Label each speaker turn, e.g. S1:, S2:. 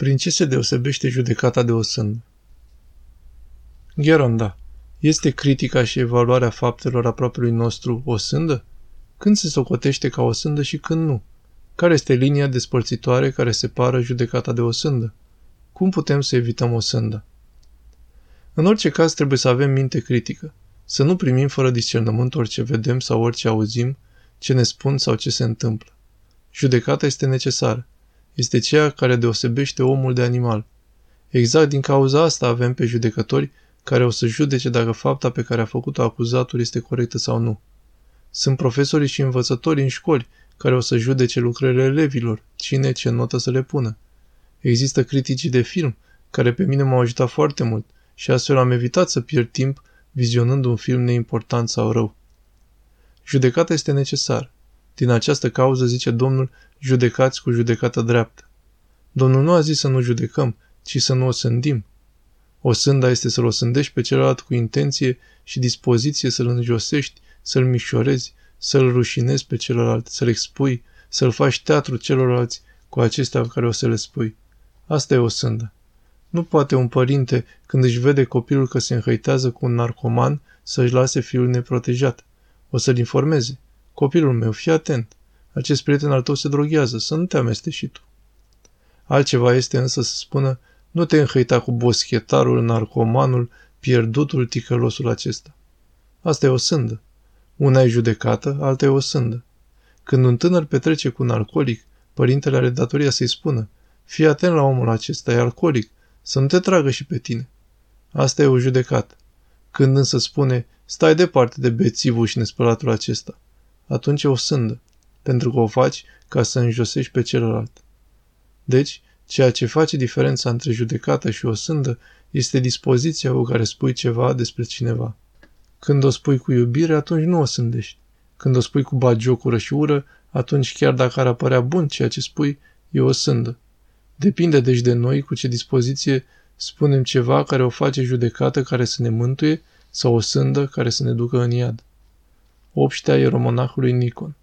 S1: Prin ce se deosebește judecata de o sândă? Gheronda, este critica și evaluarea faptelor aproapelui nostru o sândă? Când se socotește ca o sândă și când nu? Care este linia despărțitoare care separă judecata de o sândă? Cum putem să evităm o sândă? În orice caz trebuie să avem minte critică, să nu primim fără discernământ orice vedem sau orice auzim, ce ne spun sau ce se întâmplă. Judecata este necesară. Este ceea care deosebește omul de animal. Exact din cauza asta avem pe judecători care o să judece dacă fapta pe care a făcut-o acuzatul este corectă sau nu. Sunt profesorii și învățători în școli care o să judece lucrările elevilor, cine ce notă să le pună. Există criticii de film, care pe mine m-au ajutat foarte mult și astfel am evitat să pierd timp vizionând un film neimportant sau rău. Judecata este necesară. Din această cauză, zice Domnul, judecați cu judecata dreaptă. Domnul nu a zis să nu judecăm, ci să nu o sândim. O sânda este să-l osândești pe celălalt cu intenție și dispoziție să-l înjosești, să-l mișorezi, să-l rușinezi pe celălalt, să-l expui, să-l faci teatru celorlalți cu acestea care o să le spui. Asta e o sândă. Nu poate un părinte, când își vede copilul că se înhăitează cu un narcoman, să-și lase fiul neprotejat. O să-l informeze. Copilul meu, fii atent. Acest prieten al tău se droghează, să nu te amesteci și tu. Altceva este însă să spună, nu te înhăita cu boschetarul, narcomanul, pierdutul, ticălosul acesta. Asta e o sândă. Una e judecată, alta e o sândă. Când un tânăr petrece cu un alcoolic, părintele are datoria să-i spună, fii atent la omul acesta, e alcoolic, să nu te tragă și pe tine. Asta e o judecată. Când însă spune, stai departe de bețivul și nespălatul acesta, atunci e o sândă, pentru că o faci ca să înjosești pe celălalt. Deci, ceea ce face diferența între judecată și o sândă este dispoziția cu care spui ceva despre cineva. Când o spui cu iubire, atunci nu o sândești. Când o spui cu bagiocură și ură, atunci chiar dacă ar apărea bun ceea ce spui, e o sândă. Depinde deci de noi cu ce dispoziție spunem ceva care o face judecată care să ne mântuie sau o sândă care să ne ducă în iad. Obștea ieromonahului Nicon